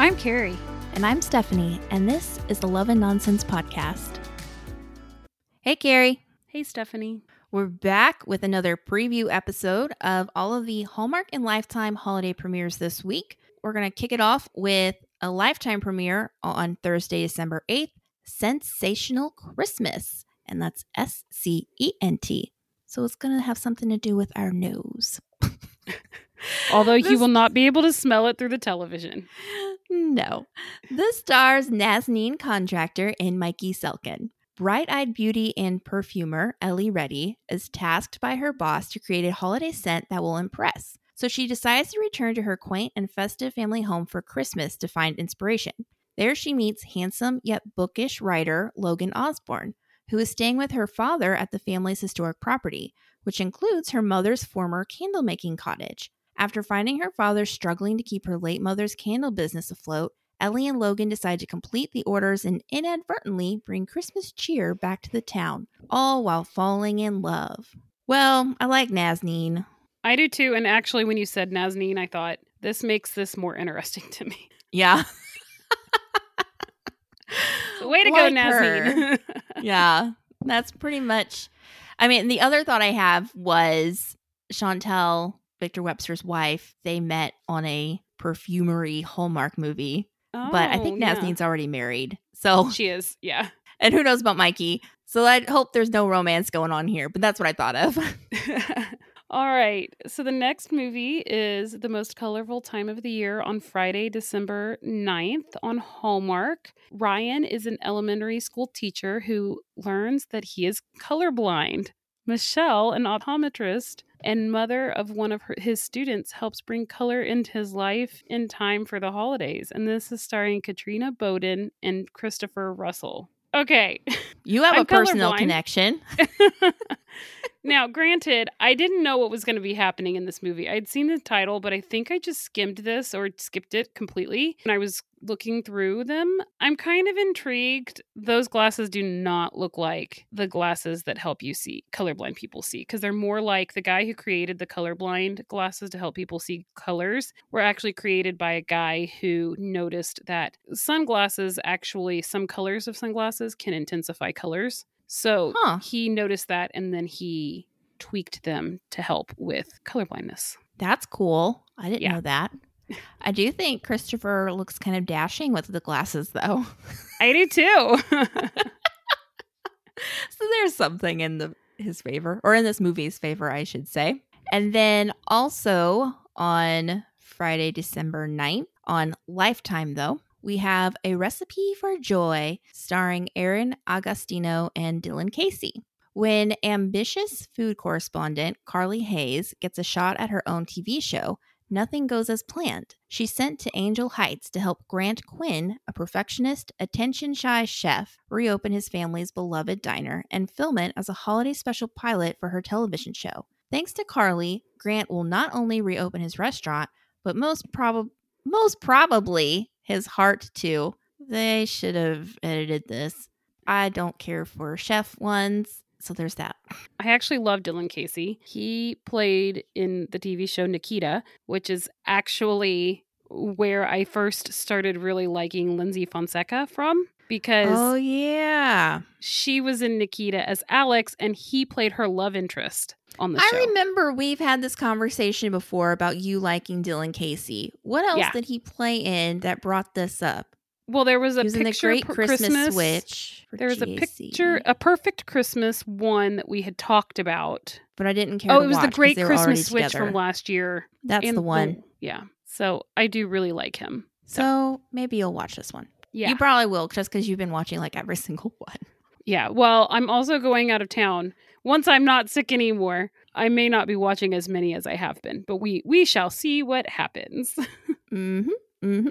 I'm Carrie. And I'm Stephanie, and this is the Love and Nonsense Podcast. Hey, Carrie. Hey, Stephanie. We're back with another preview episode of all of the Hallmark and Lifetime holiday premieres this week. We're going to kick it off with a Lifetime premiere on Thursday, December 8th Scentsational Christmas. And that's S C E N T. So it's going to have something to do with our nose. Although this... you will not be able to smell it through the television. No. This stars Nazneen Contractor and Mikey Selkin. Bright eyed beauty and perfumer Ellie Reddy is tasked by her boss to create a holiday scent that will impress. So she decides to return to her quaint and festive family home for Christmas to find inspiration. There she meets handsome yet bookish writer Logan Osborne, who is staying with her father at the family's historic property, which includes her mother's former candle making cottage. After finding her father struggling to keep her late mother's candle business afloat, Ellie and Logan decide to complete the orders and inadvertently bring Christmas cheer back to the town, all while falling in love. Well, I like Nazneen. I do too. And actually, when you said Nazneen, I thought this makes this more interesting to me. Yeah. Way to like go, Nazneen. yeah, that's pretty much. I mean, the other thought I have was Shantel, Victor Webster's wife. They met on a perfumery Hallmark movie, oh, but I oh, think oh, Nazneen's yeah. already married. So she is, yeah. And who knows about Mikey? So I hope there's no romance going on here, but that's what I thought of. All right. So the next movie is The Most Colorful Time of the Year on Friday, December 9th on Hallmark. Ryan is an elementary school teacher who learns that he is colorblind. Michelle, an optometrist and mother of one of her, his students, helps bring color into his life in time for the holidays. And this is starring Katrina Bowden and Christopher Russell. Okay. You have a personal connection. Now, granted, I didn't know what was going to be happening in this movie. I'd seen the title, but I think I just skimmed this or skipped it completely. And I was looking through them. I'm kind of intrigued. Those glasses do not look like the glasses that help you see, colorblind people see, because they're more like the guy who created the colorblind glasses to help people see colors were actually created by a guy who noticed that sunglasses actually, some colors of sunglasses can intensify colors. So huh. he noticed that and then he tweaked them to help with colorblindness. That's cool. I didn't yeah. know that. I do think Christopher looks kind of dashing with the glasses, though. I do too. so there's something in the his favor, or in this movie's favor, I should say. And then also on Friday, December 9th, on Lifetime, though, we have A Recipe for Joy starring Erin Agostino and Dylan Casey. When ambitious food correspondent Carly Hayes gets a shot at her own TV show, nothing goes as planned. She's sent to Angel Heights to help Grant Quinn, a perfectionist, attention shy chef, reopen his family's beloved diner and film it as a holiday special pilot for her television show. Thanks to Carly, Grant will not only reopen his restaurant, but most probably most probably his heart too. They should have edited this. I don't care for chef ones. So there's that. I actually love Dylan Casey. He played in the TV show Nikita, which is actually where I first started really liking Lyndsy Fonseca from because Oh yeah. She was in Nikita as Alex and he played her love interest on the I show. I remember we've had this conversation before about you liking Dylan Casey. What else yeah. did he play in that brought this up? Well, there was a was picture in the Great Christmas, Christmas Switch. There was a picture, a perfect Christmas one that we had talked about, but I didn't care. Oh, it was the Great Christmas Switch from last year. That's the one. The, yeah. So I do really like him. So. so maybe you'll watch this one. Yeah, you probably will, just because you've been watching like every single one. Yeah. Well, I'm also going out of town. Once I'm not sick anymore, I may not be watching as many as I have been, but we we shall see what happens. mm-hmm. Mm-hmm.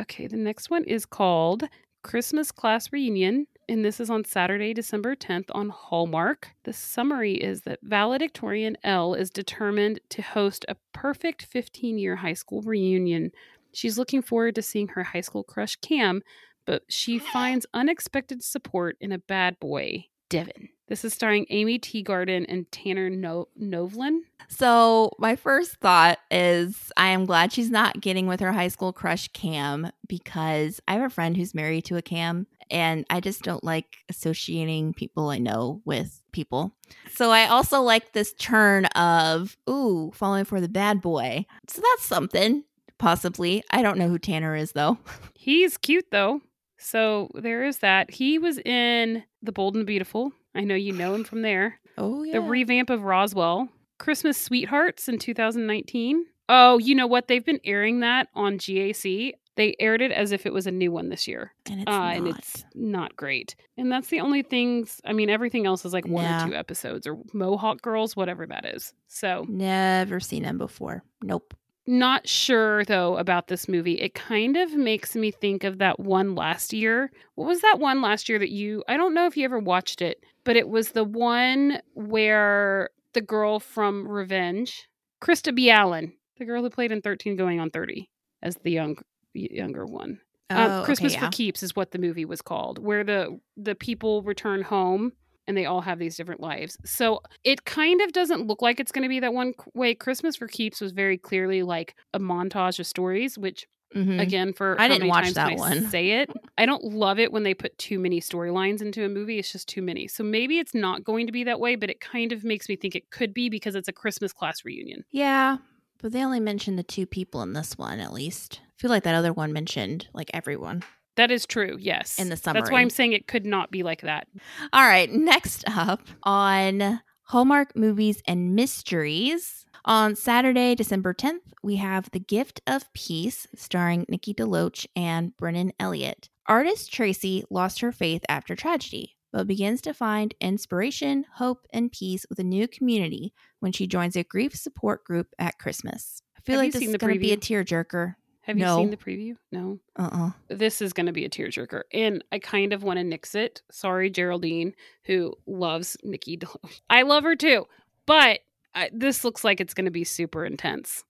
Okay, the next one is called Christmas Class Reunion, and this is on Saturday, December 10th on Hallmark. The summary is that valedictorian Elle is determined to host a perfect 15 year high school reunion. She's looking forward to seeing her high school crush Cam, but she finds unexpected support in a bad boy, Devin. This is starring Aimee Teegarden and Tanner no- Novlan. So, my first thought is I am glad she's not getting with her high school crush Cam because I have a friend who's married to a Cam and I just don't like associating people I know with people. So, I also like this turn of, ooh, falling for the bad boy. So, that's something, possibly. I don't know who Tanner is, though. He's cute though. So there is that. He was in The Bold and Beautiful. I know you know him from there. Oh, yeah. The revamp of Roswell. Christmas Sweethearts in 2019. Oh, you know what? They've been airing that on GAC. They aired it as if it was a new one this year. and it's uh, not. and it's not great. And that's the only things. I mean, everything else is like one Yeah. or two episodes or Mohawk Girls, whatever that is. So, Never seen them before. Nope. Not sure though about this movie. It kind of makes me think of that one last year. What was that one last year that you, I don't know if you ever watched it, but it was the one where the girl from Revenge, Christa B. Allen, the girl who played in 13 Going on 30 as the young younger one. Um, Oh, Christmas okay, for. Keeps is what the movie was called, where the the people return home and they all have these different lives. So it kind of doesn't look like it's going to be that one way. Christmas for Keeps was very clearly like a montage of stories, which Mhm. again, for I didn't watch that one. Say it. I don't love it when they put too many storylines into a movie. It's just too many. So maybe it's not going to be that way, but it kind of makes me think it could be because it's a Christmas class reunion. Yeah, but they only mentioned the two people in this one, at least. I feel like that other one mentioned like everyone. That is true. Yes. In the summer. That's why. I'm saying it could not be like that. All right, next up on Hallmark Movies and Mysteries. On Saturday, December 10th, we have The Gift of Peace, starring Nikki DeLoach and Brennan Elliott. Artist Tracy lost her faith after tragedy, but begins to find inspiration, hope, and peace with a new community when she joins a grief support group at Christmas. I feel Have like this is going to be a tearjerker. Have you seen the preview? No. Uh-uh. This is going to be a tearjerker. And I kind of want to nix it. Sorry, Geraldine, who loves Nikki DeLoach. I love her too. But I, this looks like it's going to be super intense.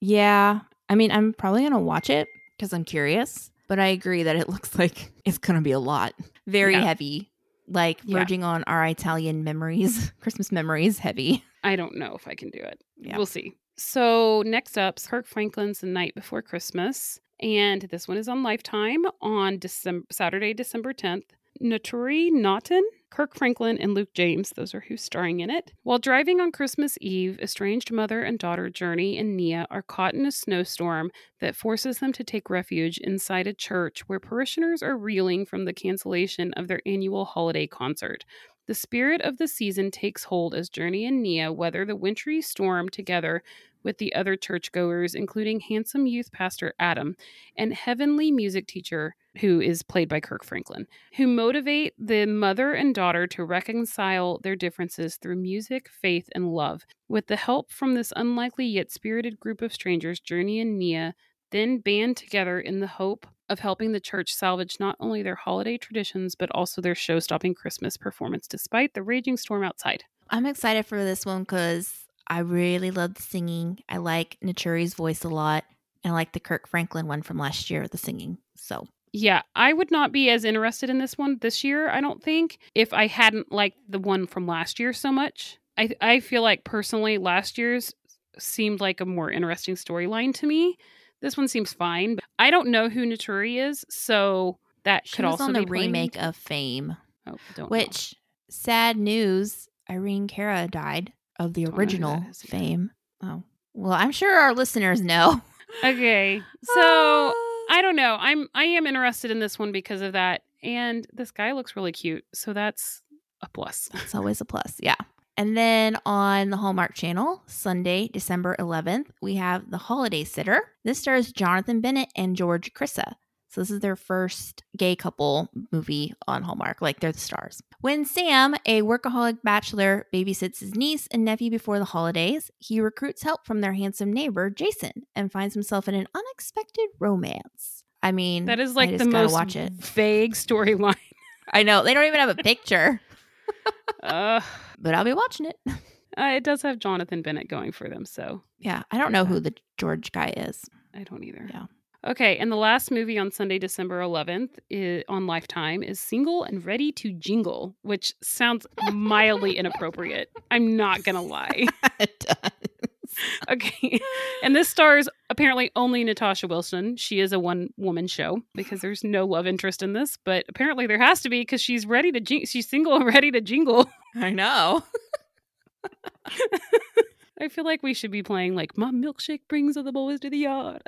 Yeah. I mean, I'm probably going to watch it because I'm curious, but I agree that it looks like it's going to be a lot. Very Yeah. heavy. Like Yeah. verging on our Italian memories, Christmas memories, heavy. I don't know if I can do it. Yeah. We'll see. So next up, Kirk Franklin's The Night Before Christmas, and this one is on Lifetime on December Saturday, December tenth. Naturi Naughton, Kirk Franklin, and Luke James, those are who's starring in it. While driving on Christmas Eve, estranged mother and daughter Journey and Nia are caught in a snowstorm that forces them to take refuge inside a church where parishioners are reeling from the cancellation of their annual holiday concert. The spirit of the season takes hold as Journey and Nia weather the wintry storm together with the other churchgoers, including handsome youth pastor Adam and heavenly music teacher, who is played by Kirk Franklin, who motivate the mother and daughter to reconcile their differences through music, faith, and love. With the help from this unlikely yet spirited group of strangers, Journey and Nia then band together in the hope of helping the church salvage not only their holiday traditions, but also their show stopping Christmas performance despite the raging storm outside. I'm excited for this one because I really love the singing. I like Naturi's voice a lot. And I like the Kirk Franklin one from last year, the singing. So Yeah, I would not be as interested in this one this year, I don't think, if I hadn't liked the one from last year so much. I I feel like personally last year's seemed like a more interesting storyline to me. This one seems fine. But I don't know who Naturi is, so that she could was also on the remake of Fame, Oh, don't know. which sad news, Irene Cara died of the oh, Don't original that is either. Fame. Oh. Well, I'm sure our listeners know. Okay, so I don't know. I'm I am interested in this one because of that, and this guy looks really cute, so that's a plus. It's always a plus. Yeah. And then on the Hallmark Channel, Sunday, December 11th, we have The Holiday Sitter. This stars Jonathan Bennett and George Krissa. So this is their first gay couple movie on Hallmark. Like they're the stars. When Sam, a workaholic bachelor, babysits his niece and nephew before the holidays, he recruits help from their handsome neighbor, Jason, and finds himself in an unexpected romance. I mean, That is like the most watch it. vague storyline. I know they don't even have a picture, uh, but I'll be watching it. uh, it does have Jonathan Bennett going for them, so Yeah, I don't know who the George guy is. I don't either. Yeah. Okay, and the last movie on Sunday, December 11th is, on Lifetime is Single and Ready to Jingle, which sounds mildly inappropriate. I'm not going to lie. it does. Okay. And this stars apparently only Natasha Wilson. She is a one woman show because there's no love interest in this, but apparently there has to be because she's ready to jing- she's single and ready to jingle. I know. I feel like we should be playing like My milkshake brings all the boys to the yard.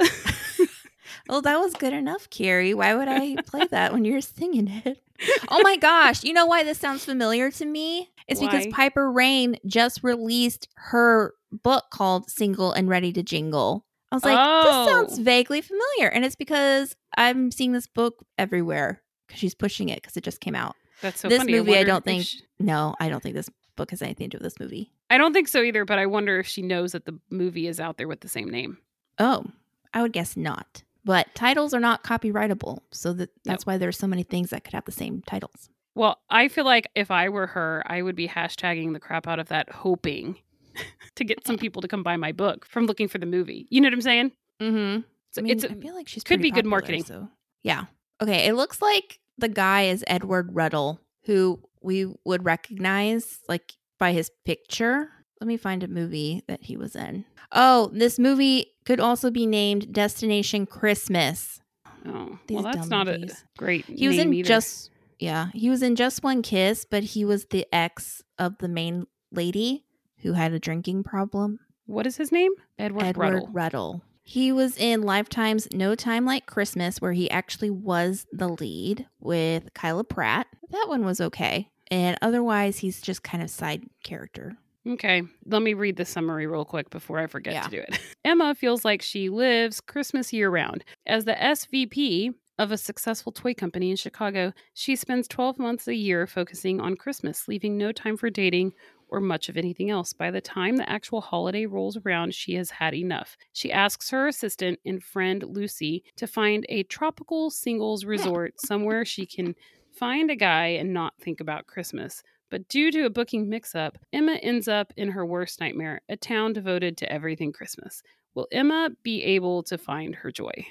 Well, that was good enough, Carrie. Why would I play that when you're singing it? Oh my gosh. You know why this sounds familiar to me? It's because Piper Rayne just released her book called Single and Ready to Jingle. I was like, this sounds Oh. vaguely familiar. And it's because I'm seeing this book everywhere because she's pushing it because it just came out. That's so This funny. movie, I wonder don't think- she- No, I don't think this book has anything to do with this movie. I don't think so either, but I wonder if she knows that the movie is out there with the same name. Oh, I would guess not. But titles are not copyrightable. So that, that's why there's so many things that could have the same titles. Well, I feel like if I were her, I would be hashtagging the crap out of that, hoping to get some people to come buy my book from looking for the movie. You know what I'm saying? Mm-hmm. So I mean, it's I feel like she's could be good marketing. So yeah. Okay. It looks like the guy is Edward Ruttle, who we would recognize like by his picture. Let me find a movie that he was in. Oh, this movie could also be named Destination Christmas. oh These well, that's not movies. a great. He was in either. just yeah, he was in Just One Kiss, but he was the ex of the main lady who had a drinking problem. what is his name? Edward, Edward Ruttle. Ruttle. He was in Lifetime's No Time Like Christmas, where he actually was the lead with Kyla Pratt. That one was okay. And otherwise, he's just kind of side character. Okay, let me read the summary real quick before I forget Yeah. to do it. Emma feels like she lives Christmas year round. As the SVP of a successful toy company in Chicago, she spends 12 months a year focusing on Christmas, leaving no time for dating or much of anything else. By the time the actual holiday rolls around, she has had enough. She asks her assistant and friend Lucy to find a tropical singles hmm. resort somewhere she can find a guy and not think about Christmas. But due to a booking mix up, Emma ends up in her worst nightmare, a town devoted to everything Christmas. Will Emma be able to find her joy?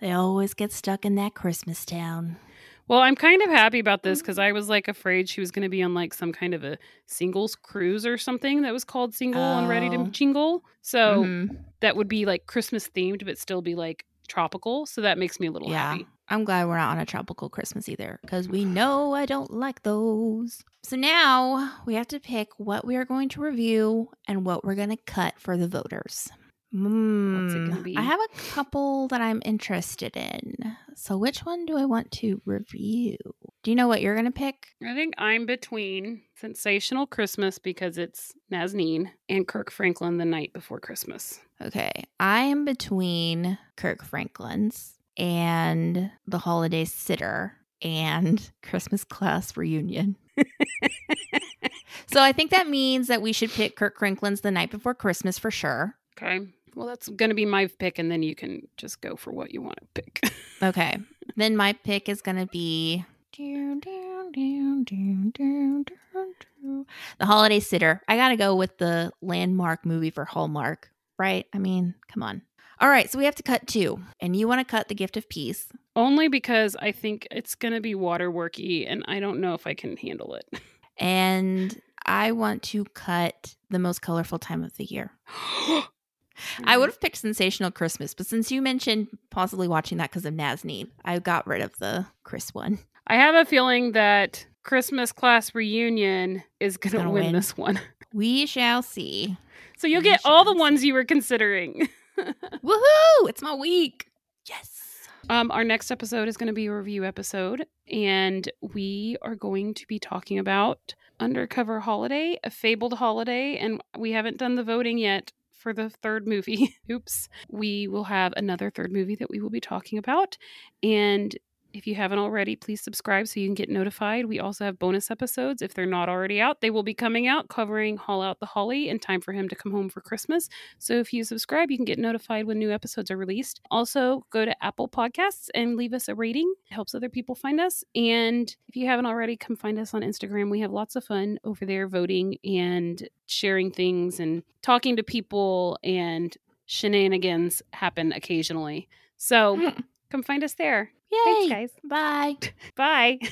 They always get stuck in that Christmas town. Well, I'm kind of happy about this because I was like afraid she was going to be on like some kind of a singles cruise or something that was called Single and Ready to Oh. Jingle. So Mhm. that would be like Christmas themed, but still be like tropical. So that makes me a little Yeah. happy. I'm glad we're not on a tropical Christmas either because we know I don't like those. So now we have to pick what we are going to review and what we're going to cut for the voters. What's it gonna Mm, be? I have a couple that I'm interested in. So which one do I want to review? Do you know what you're going to pick? I think I'm between Scentsational Christmas because it's Nazneen and Kirk Franklin the night before Christmas. Okay, I am between Kirk Franklin's and The Holiday Sitter and Christmas Class Reunion. so I think that means that we should pick Kirk Franklin's The Night Before Christmas for sure. Okay. Well, that's going to be my pick, and then you can just go for what you want to pick. Okay, then my pick is going to be The Holiday Sitter. I got to go with the landmark movie for Hallmark, right? I mean, come on. All right, so we have to cut two, and you want to cut The Gift of Peace. Only because I think it's going to be waterworky, and I don't know if I can handle it. and I want to cut the most colorful time of the year. I would have picked Scentsational Christmas, but since you mentioned possibly watching that because of Nazneen, I got rid of the Chris one. I have a feeling that Christmas class reunion is going to win, win. this one. We shall see. So you'll We get all the shall ones you were considering. Woohoo! It's my week. Yes. Um, our next episode is going to be a review episode, and we are going to be talking about Undercover Holiday, a fabled holiday, and we haven't done the voting yet for the third movie. Oops. We will have another third movie that we will be talking about, and if you haven't already, please subscribe so you can get notified. We also have bonus episodes. If they're not already out, they will be coming out covering Haul Out the Holly in time for him to come home for Christmas. So if you subscribe, you can get notified when new episodes are released. Also, go to Apple Podcasts and leave us a rating. It helps other people find us. And if you haven't already, come find us on Instagram. We have lots of fun over there voting and sharing things and talking to people and shenanigans happen occasionally. So hmm. Come find us there. Yay. Thanks, guys. Bye. Bye.